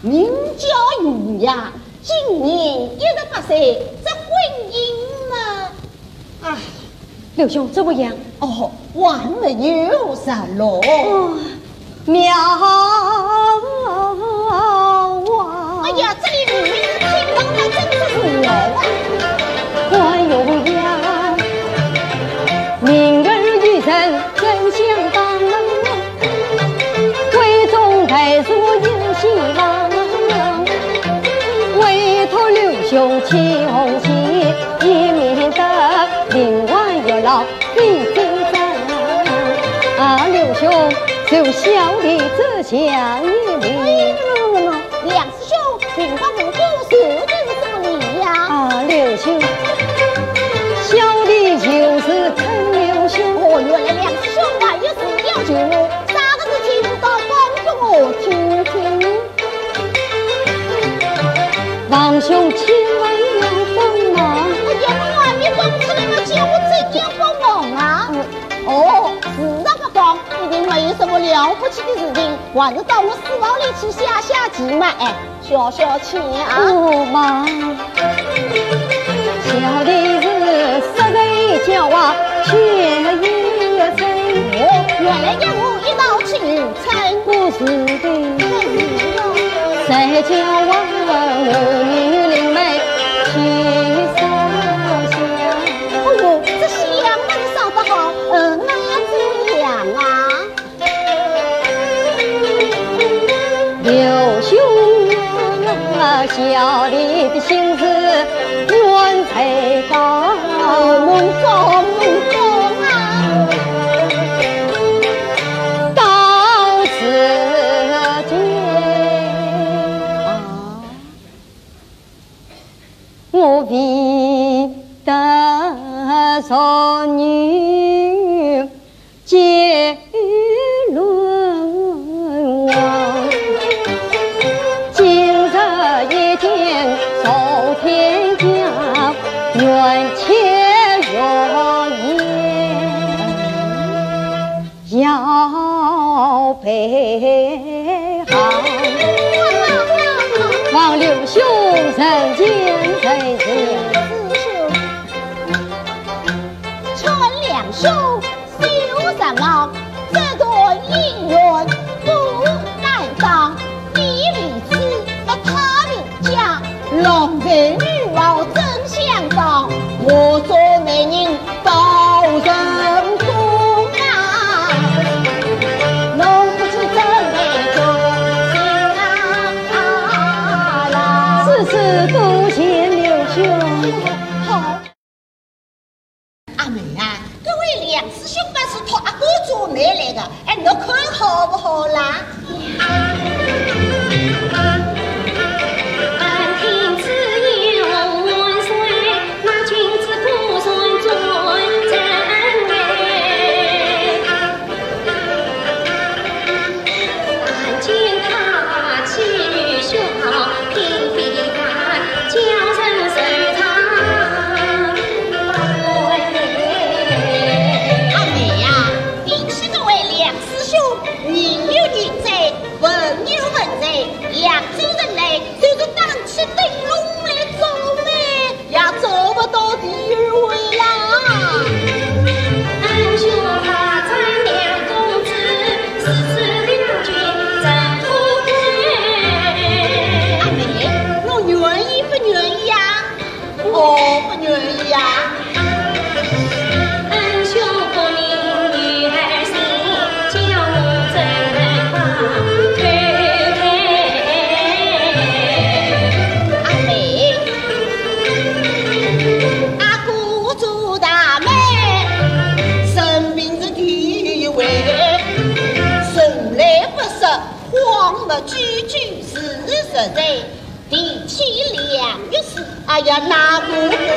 名叫余呀，今年一十八岁，这婚姻呢？哎，刘兄怎么样？哦，还没有啥咯。妙啊！哎呀，雄起红旗，一面得另外有劳费精神。啊，刘兄。受小弟之相一礼，梁师兄，请帮我千万要帮忙。帮叫我帮忙啊？哦，是那个帮。一定没有什么了不起的事情，还是到我书房里去下下棋嘛，哎，消消气啊！不忙，小弟是十岁娇娃，却有真。哦，原来让我一道去女村，不是的，谁叫我小弟的心思远在高，门高梦高啊！到此间啊，我比要备好。望刘兄人间再见。春两兄修什么？这段姻缘不难当。龙飞女王真相当，我做阿妹啊，各位梁师兄把是托阿哥做媒来的，哎，你看好不好啦？哦。两玉事，哎